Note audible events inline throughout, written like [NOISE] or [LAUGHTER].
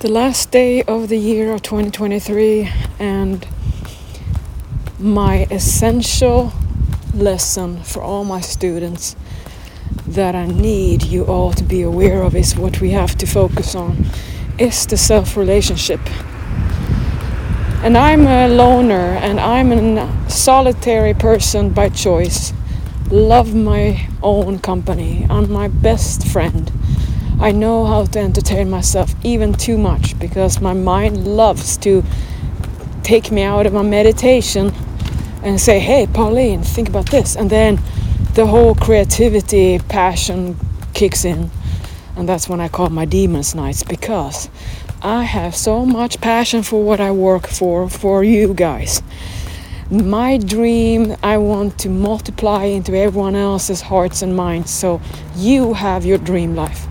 the last day of the year of 2023 and my essential lesson for all my students that I need you all to be aware of is what we have to focus on is the self relationship. And I'm a loner and I'm a solitary person by choice. Love my own company. I'm my best friend. I know how to entertain myself even too much because my mind loves to take me out of my meditation and say, hey, Pauline, think about this. And then the whole creativity passion kicks in. And that's when I call my demons nights because I have so much passion for what I work for, for you guys. My dream, I want to multiply into everyone else's hearts and minds so you have your dream life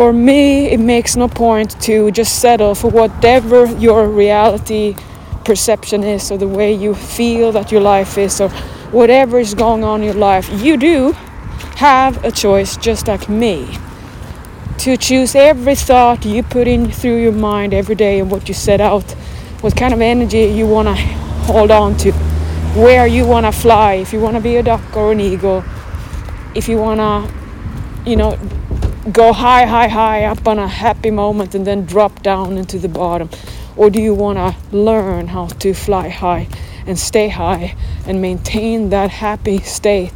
for me, it makes no point to just settle for whatever your reality perception is, or the way you feel that your life is, or whatever is going on in your life. You do have a choice, just like me, to choose every thought you put in through your mind every day and what you set out, what kind of energy you want to hold on to, where you want to fly, if you want to be a duck or an eagle, if you want to, you know, go high, high, high up on a happy moment and then drop down into the bottom? Or do you want to learn how to fly high and stay high and maintain that happy state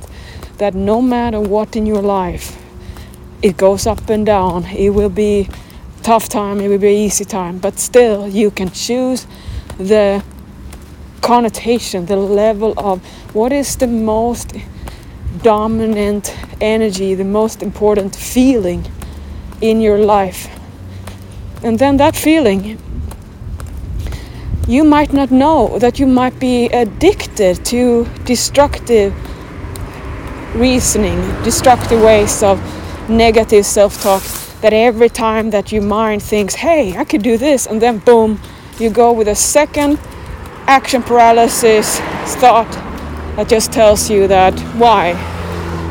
that no matter what in your life, it goes up and down. It will be tough time, it will be easy time, but still you can choose the connotation, the level of what is the most dominant energy, the most important feeling in your life. And then that feeling, you might not know that you might be addicted to destructive reasoning, destructive ways of negative self talk. That every time that your mind thinks, hey, I could do this, and then boom, you go with a second action paralysis thought that just tells you that why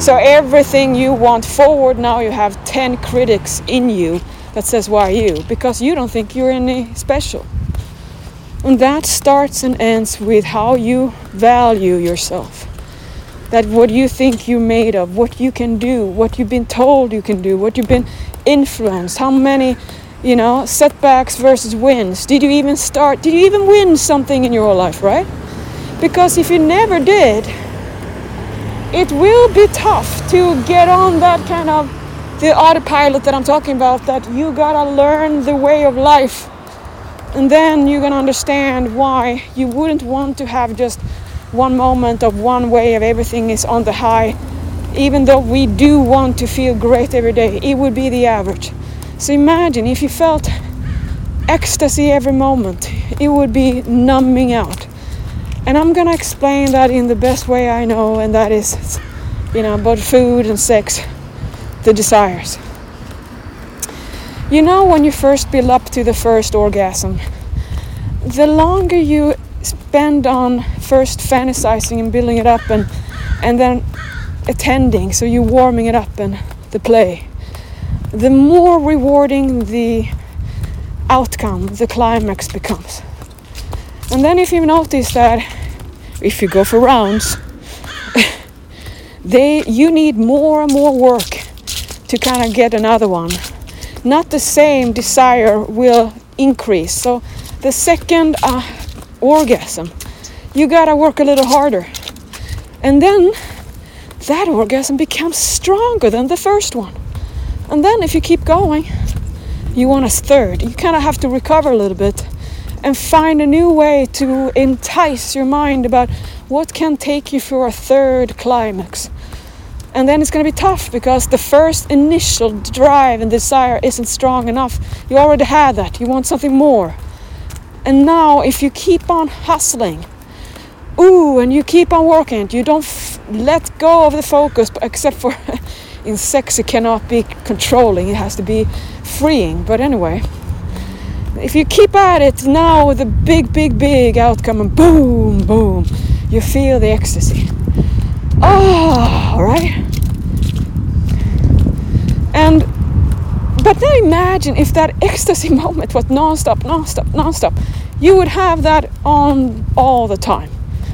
so everything you want forward now you have 10 critics in you that says why you? Because you don't think you're any special. And that starts and ends with how you value yourself. That what you think you're made of what you can do what you've been told you can do what you've been influenced how many you know setbacks versus wins. Did you even start did you even win something in your life right? Because if you never did, it will be tough to get on that kind of the autopilot that I'm talking about, that you gotta learn the way of life. And then you're gonna understand why you wouldn't want to have just one moment of one way of everything is on the high. Even though we do want to feel great every day, it would be the average. So imagine if you felt ecstasy every moment, it would be numbing out. And I'm gonna explain that in the best way I know, and that is, you know, about food and sex, the desires. You know, when you first build up to the first orgasm, the longer you spend on first fantasizing and building it up and and then attending, so you're warming it up and the play, the more rewarding the outcome, the climax becomes. And then if you notice that if you go for rounds, they you need more and more work to kind of get another one. Not the same desire will increase. So the second uh, orgasm, you gotta work a little harder. And then that orgasm becomes stronger than the first one. And then if you keep going, you want a third. You kind of have to recover a little bit and find a new way to entice your mind about what can take you for a third climax. And then it's going to be tough because the first initial drive and desire isn't strong enough. You already had that. You want something more. And now, if you keep on hustling, ooh, and you keep on working, you don't f- let go of the focus, except for [LAUGHS] in sex, it cannot be controlling, it has to be freeing. But anyway, if you keep at it now with a big, big, big outcome and boom, boom, you feel the ecstasy. Oh, right? And but now imagine if that ecstasy [LAUGHS] moment was non-stop, non-stop, non-stop. You would have that on all the time.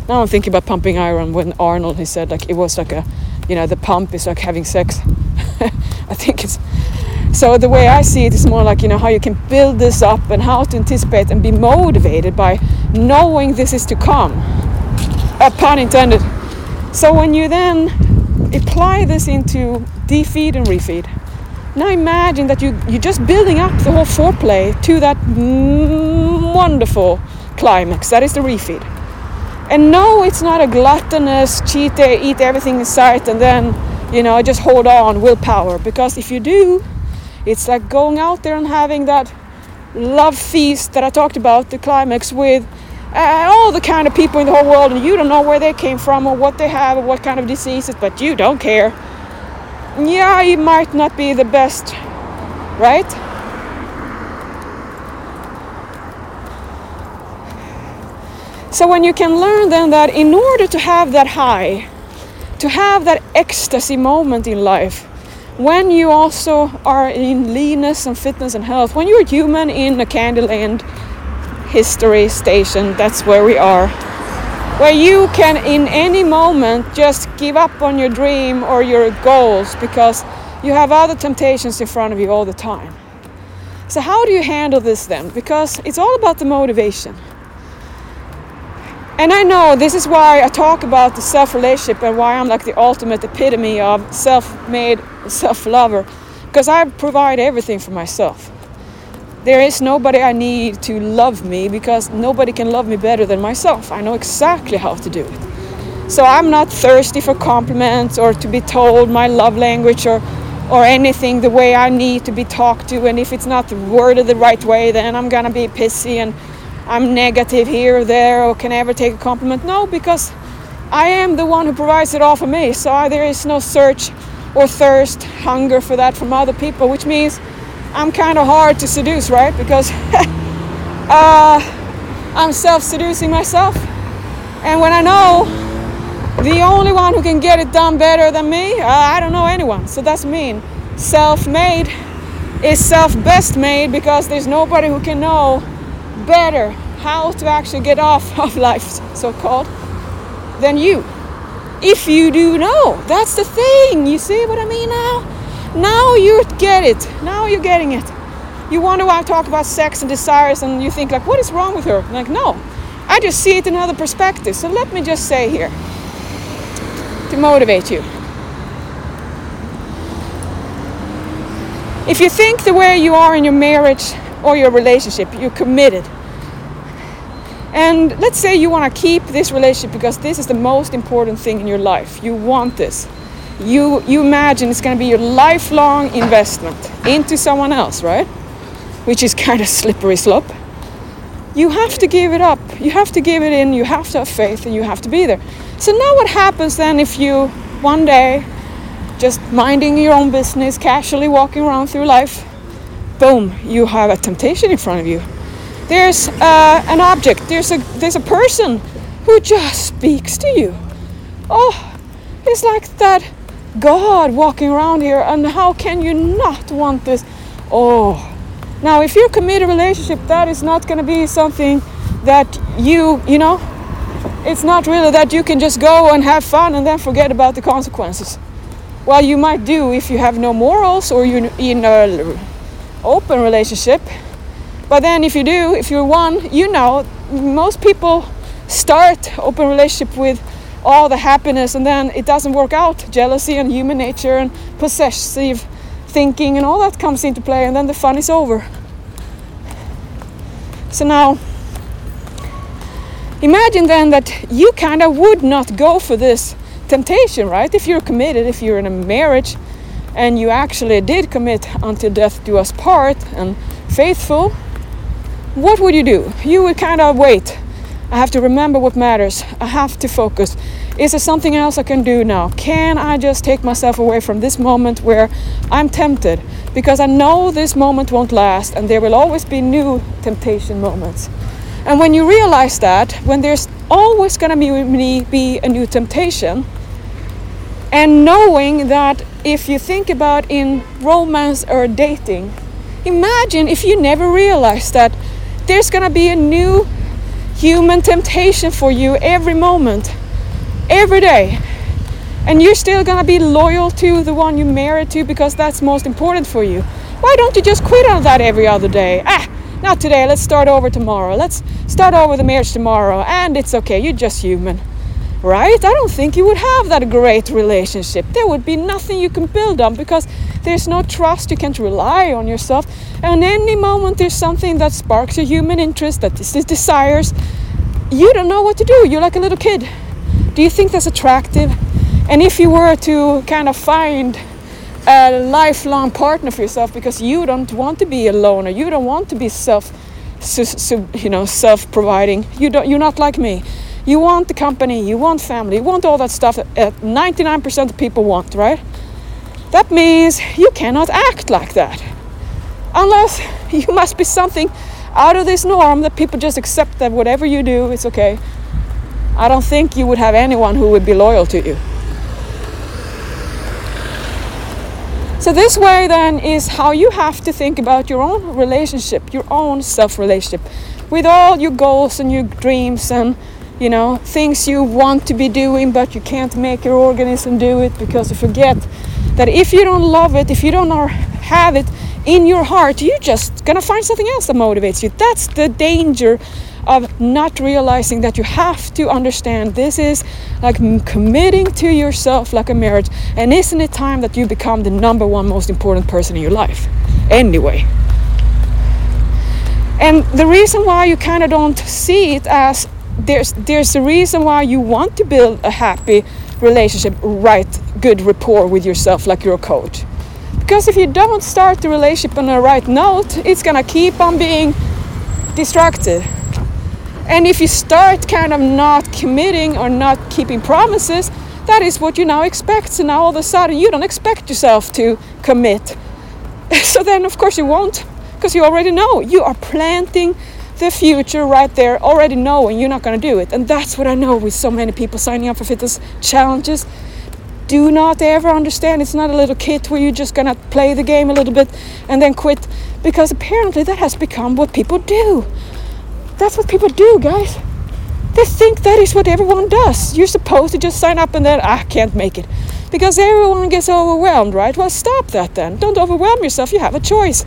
Now I'm thinking about pumping iron when Arnold he said like it was like a, you know, the pump is like having sex. [LAUGHS] I think it's so the way I see it is more like you know how you can build this up and how to anticipate and be motivated by knowing this is to come. A pun intended. So when you then apply this into defeed and refeed, now imagine that you you're just building up the whole foreplay to that wonderful climax. That is the refeed. And no, it's not a gluttonous cheat day, eat everything in sight, and then you know just hold on, willpower. Because if you do, it's like going out there and having that love feast that I talked about, the climax with uh, all the kind of people in the whole world, and you don't know where they came from or what they have or what kind of diseases, but you don't care yeah, it might not be the best, right? So when you can learn then that in order to have that high, to have that ecstasy moment in life, when you also are in leanness and fitness and health, when you're human in a Candyland history station, that's where we are where you can in any moment just give up on your dream or your goals because you have other temptations in front of you all the time. So, how do you handle this then? Because it's all about the motivation. And I know this is why I talk about the self relationship and why I'm like the ultimate epitome of self made self lover because I provide everything for myself. There is nobody I need to love me because nobody can love me better than myself. I know exactly how to do it. So I'm not thirsty for compliments or to be told my love language or or anything the way I need to be talked to and if it's not worded the right way then I'm gonna be pissy and I'm negative here or there or can I ever take a compliment? No, because I am the one who provides it all for me. So there is no search or thirst, hunger for that from other people, which means I'm kind of hard to seduce, right? Because [LAUGHS] uh, I'm self seducing myself. And when I know the only one who can get it done better than me, uh, I don't know anyone. So that's mean. Self made is self best made because there's nobody who can know better how to actually get off [LAUGHS] of life, so called, than you. If you do know, that's the thing. You see what I mean now? Now you get it. Now you're getting it. You wonder why I talk about sex and desires, and you think like, what is wrong with her? Like, no, I just see it in another perspective. So let me just say here to motivate you. If you think the way you are in your marriage or your relationship, you're committed. And let's say you want to keep this relationship because this is the most important thing in your life. You want this you you imagine it's going to be your lifelong investment into someone else, right? Which is kind of slippery slope. You have to give it up. You have to give it in. You have to have faith, and you have to be there. So now, what happens then if you one day, just minding your own business, casually walking around through life, boom, you have a temptation in front of you. There's uh, an object. There's a there's a person who just speaks to you. Oh, it's like that God walking around here, and how can you not want this? Oh, now if you commit a relationship, that is not going to be something that you, you know, it's not really that you can just go and have fun and then forget about the consequences. Well, you might do if you have no morals or you're in an open relationship. But then if you do, if you're one, you know, most people start open relationship with all the happiness and then it doesn't work out. Jealousy and human nature and possessive thinking and all that comes into play and then the fun is over. So now imagine then that you kind of would not go for this temptation right? If you're committed if you're in a marriage and you actually did commit until death do us part and faithful what would you do you would kind of wait I have to remember what matters. I have to focus. Is there something else I can do now? Can I just take myself away from this moment where I'm tempted? Because I know this moment won't last and there will always be new temptation moments. And when you realize that, when there's always going to be, a new temptation, and knowing that if you think about in romance or dating, imagine if you never realized that there's gonna be a new human temptation for you every moment, every day. And you're still gonna be loyal to the one you married to because that's most important for you. Why don't you just quit on that every other day? Ah, not today, let's start over tomorrow. Let's start over the marriage tomorrow, and it's okay, you're just human right? I don't think you would have that great relationship. There would be nothing you can build on because there's no trust. You can't rely on yourself. And any moment there's something that sparks your human interest, that that is desires, you don't know what to do. You're like a little kid. Do you think that's attractive? And if you were to kind of find a lifelong partner for yourself because you don't want to be a loner, you don't want to be self, you know, self-providing. You don't. You're not like me you want the company, you want family, you want all that stuff that uh, 99% of people want, right? That means you cannot act like that. Unless [LAUGHS] you must be something out of this norm that people just accept that whatever you do, it's okay. I don't think you would have anyone who would be loyal to you. So, this way then is how you have to think about your own relationship, your own self relationship, with all your goals and your dreams and you know things you want to be doing but you can't make your organism do it because you forget that if you don't love it if you don't have it in your heart you're just gonna find something else that motivates you. That's the danger of not realizing that you have to understand this is like committing to yourself like a marriage and isn't it time that you become the number one most important person in your life? Anyway. And the reason why you kind of don't see it as there's there's a reason why you want to build a happy relationship, right good rapport with yourself like you're a coach. Because if you don't start the relationship on the right note, it's gonna keep on being destructive. And if you start kind of not committing or not keeping promises, that is what you now expect. So now all of a sudden you don't expect yourself to commit. [LAUGHS] So then of course you won't, because you already know you are planting the future right there, already knowing you're not going to do it. And that's what I know with so many people signing up for fitness challenges. Do not ever understand it's not a little kit where you're just going to play the game a little bit and then quit because apparently that has become what people do. That's what people do, guys. They think that is what everyone does. You're supposed to just sign up and then I can't make it. Because everyone gets overwhelmed, right? Well, stop that then. Don't overwhelm yourself. You have a choice.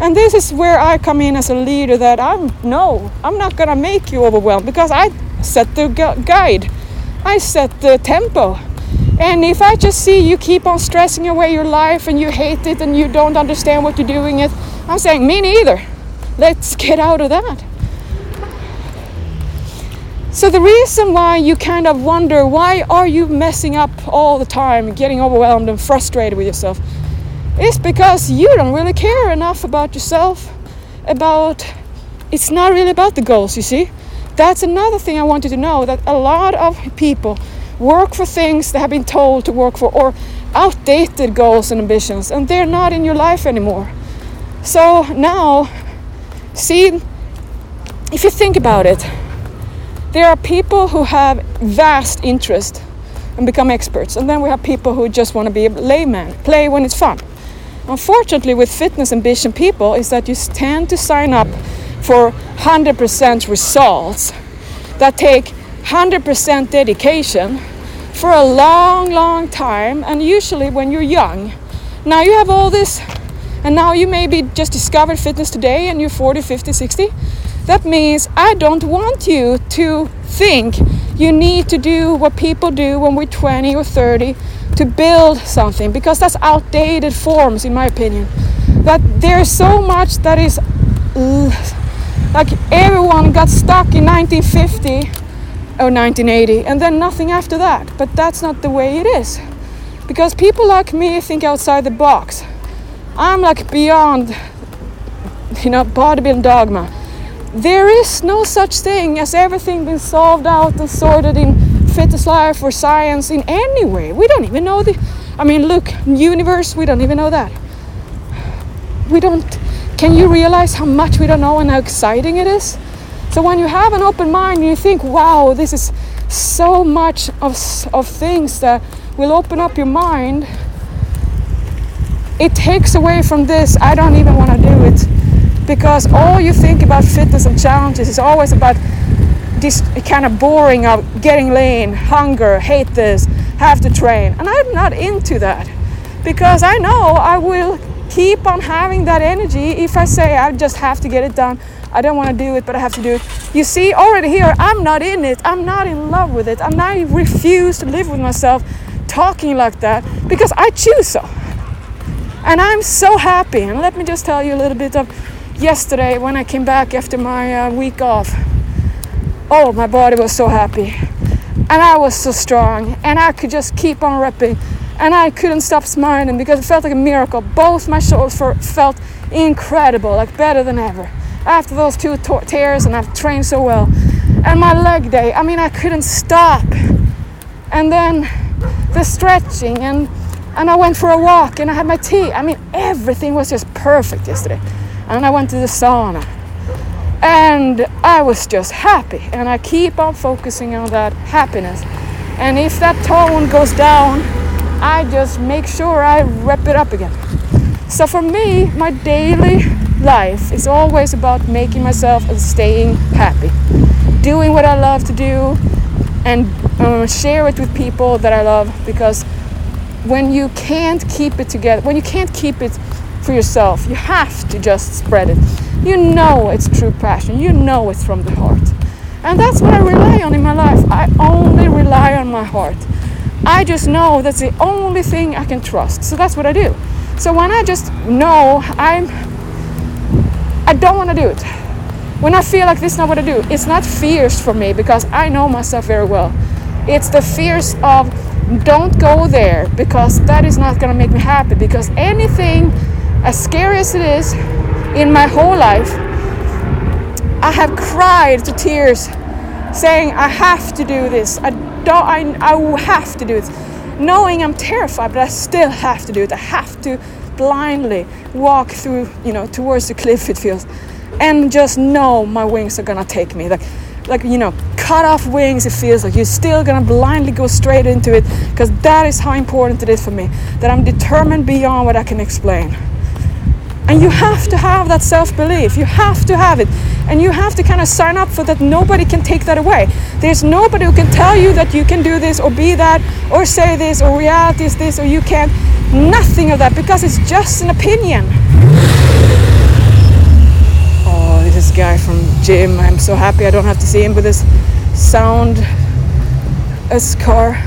And this is where I come in as a leader that I'm no, I'm not gonna make you overwhelmed because I set the gu- guide, I set the tempo. And if I just see you keep on stressing away your life and you hate it and you don't understand what you're doing it, I'm saying me neither. Let's get out of that. So the reason why you kind of wonder why are you messing up all the time, getting overwhelmed and frustrated with yourself? It's because you don't really care enough about yourself, about it's not really about the goals, you see. That's another thing I want you to know that a lot of people work for things they have been told to work for or outdated goals and ambitions and they're not in your life anymore. So now, see, if you think about it, there are people who have vast interest and become experts, and then we have people who just want to be a layman, play when it's fun. Unfortunately, with fitness ambition people, is that you tend to sign up for 100% results that take 100% dedication for a long, long time, and usually when you're young. Now you have all this, and now you maybe just discovered fitness today and you're 40, 50, 60. That means I don't want you to think you need to do what people do when we're 20 or 30 to build something because that's outdated forms in my opinion. That there's so much that is like everyone got stuck in 1950 or 1980 and then nothing after that. But that's not the way it is. Because people like me think outside the box. I'm like beyond you know bodybuilding dogma there is no such thing as everything being solved out and sorted in fitness life or science in any way. We don't even know the. I mean, look, universe. We don't even know that. We don't. Can you realize how much we don't know and how exciting it is? So when you have an open mind, and you think, "Wow, this is so much of of things that will open up your mind." it takes away from this. I don't even want to do it because all you think about fitness and challenges is always about this kind of boring of getting lean, hunger, hate this, have to train. And I'm not into that because I know I will keep on having that energy if I say I just have to get it done. I don't want to do it, but I have to do it. You see, already here, I'm not in it. I'm not in love with it. I'm not I refuse to live with myself talking like that because I choose so. And I'm so happy. And let me just tell you a little bit of yesterday when I came back after my uh, week off. Oh, my body was so happy. And I was so strong. And I could just keep on repping. And I couldn't stop smiling because it felt like a miracle. Both my shoulders felt incredible, like better than ever. After those two tears, and I've trained so well. And my leg day, I mean, I couldn't stop. And then the stretching and and I went for a walk and I had my tea. I mean, everything was just perfect yesterday. And I went to the sauna. And I was just happy. And I keep on focusing on that happiness. And if that tone goes down, I just make sure I rep it up again. So for me, my daily life is always about making myself and staying happy. Doing what I love to do and um, share it with people that I love because when you can't keep it together, when you can't keep it for yourself, you have to just spread it. You know it's true passion, you know it's from the heart. And that's what I rely on in my life. I only rely on my heart. I just know that's the only thing I can trust. So that's what I do. So when I just know I'm I don't want to do it. When I feel like this is not what I do, it's not fears for me because I know myself very well. It's the fears of don't go there because that is not going to make me happy. Because anything, as scary as it is, in my whole life, I have cried to tears saying, I have to do this. I don't, I, I have to do it. Knowing I'm terrified, but I still have to do it. I have to blindly walk through, you know, towards the cliff, it feels, and just know my wings are gonna take me. Like, like you know cut off wings it feels like you're still gonna blindly go straight into it because that is how important it is for me that i'm determined beyond what i can explain and you have to have that self-belief you have to have it and you have to kind of sign up for that nobody can take that away there's nobody who can tell you that you can do this or be that or say this or reality is this or you can't nothing of that because it's just an opinion Oh, this guy from gym. I'm so happy I don't have to see him with his sound as car.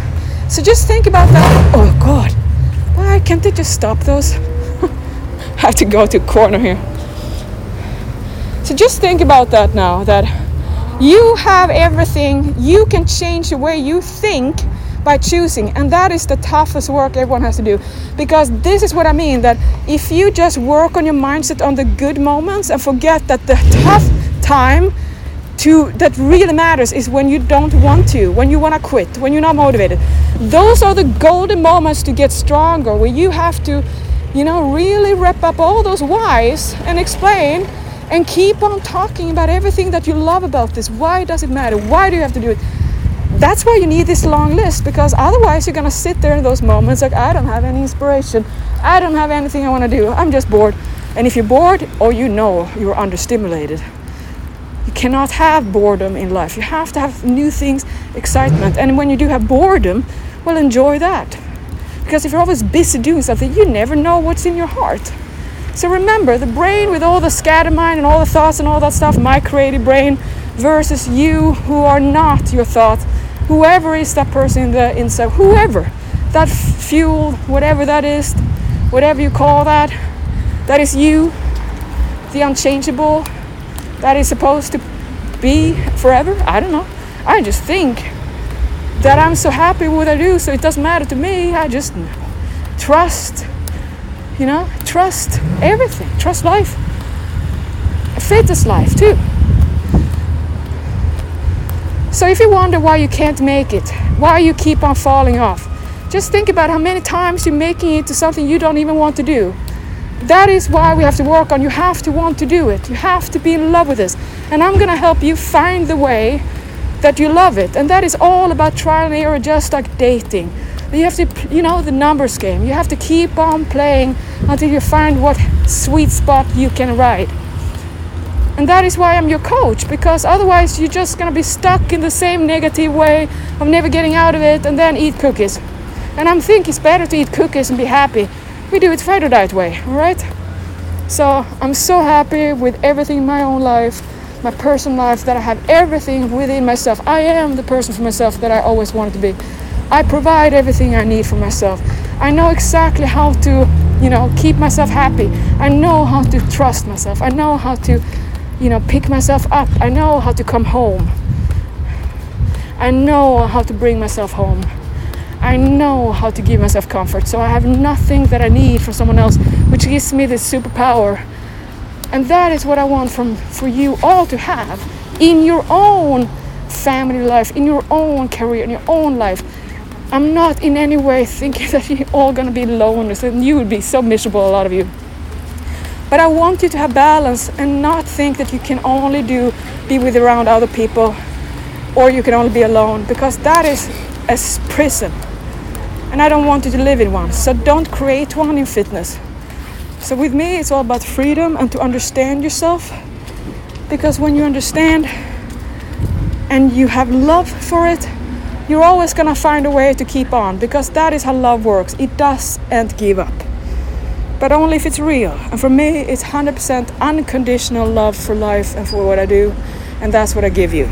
So just think about that. Oh God, why can't they just stop those? [LAUGHS] Have to go to a corner here. So just think about that now. That you have everything. You can change the way you think by choosing. And that is the toughest work everyone has to do. Because this is what I mean that if you just work on your mindset on the good moments and forget that the tough time to that really matters is when you don't want to, when you want to quit, when you're not motivated. Those are the golden moments to get stronger where you have to, you know, really wrap up all those whys and explain and keep on talking about everything that you love about this. Why does it matter? Why do you have to do it? that's why you need this long list because otherwise you're gonna sit there in those moments like I don't have any inspiration, I don't have anything I want to do, I'm just bored. And if you're bored, or you know you're understimulated. You cannot have boredom in life. You have to have new things, excitement. And when you do have boredom, well, enjoy that. Because if you're always busy doing something, you never know what's in your heart. So remember, the brain with all the scatter mind and all the thoughts and all that stuff, my creative brain, versus you who are not your thoughts whoever is that person in the inside, whoever that fuel, whatever that is, whatever you call that, that is you, the unchangeable, that is supposed to be forever. I don't know. I just think that I'm so happy with what I do, so it doesn't matter to me. I just trust, you know, trust everything, trust life. Faith is life too. So if you wonder why you can't make it, why you keep on falling off, just think about how many times you're making it to something you don't even want to do. That is why we have to work on. You have to want to do it. You have to be in love with this. And I'm going to help you find the way that you love it. And that is all about trial and error, just like dating. You have to, you know, the numbers game. You have to keep on playing until you find what sweet spot you can ride. And that is why I'm your coach, because otherwise you're just gonna be stuck in the same negative way of never getting out of it and then eat cookies. And I'm thinking it's better to eat cookies and be happy. We do it Fighter Diet way, alright? So I'm so happy with everything in my own life, my personal life, that I have everything within myself. I am the person for myself that I always wanted to be. I provide everything I need for myself. I know exactly how to, you know, keep myself happy. I know how to trust myself. I know how to, you know, pick myself up. I know how to come home. I know how to bring myself home. I know how to give myself comfort. So I have nothing that I need from someone else, which gives me this superpower. And that is what I want from for you all to have in your own family life, in your own career, in your own life. I'm not in any way [LAUGHS] thinking that you're all gonna be loners and you would be so miserable, a lot of you. But I want you to have balance and not think that you can only do be with around other people or you can only be alone because that is a prison. And I don't want you to live in one. So don't create one in fitness. So with me it's all about freedom and to understand yourself. Because when you understand and you have love for it, you're always gonna find a way to keep on because that is how love works. It doesn't give up. But only if it's real. And for me, it's 100% unconditional love for life and for what I do. And that's what I give you.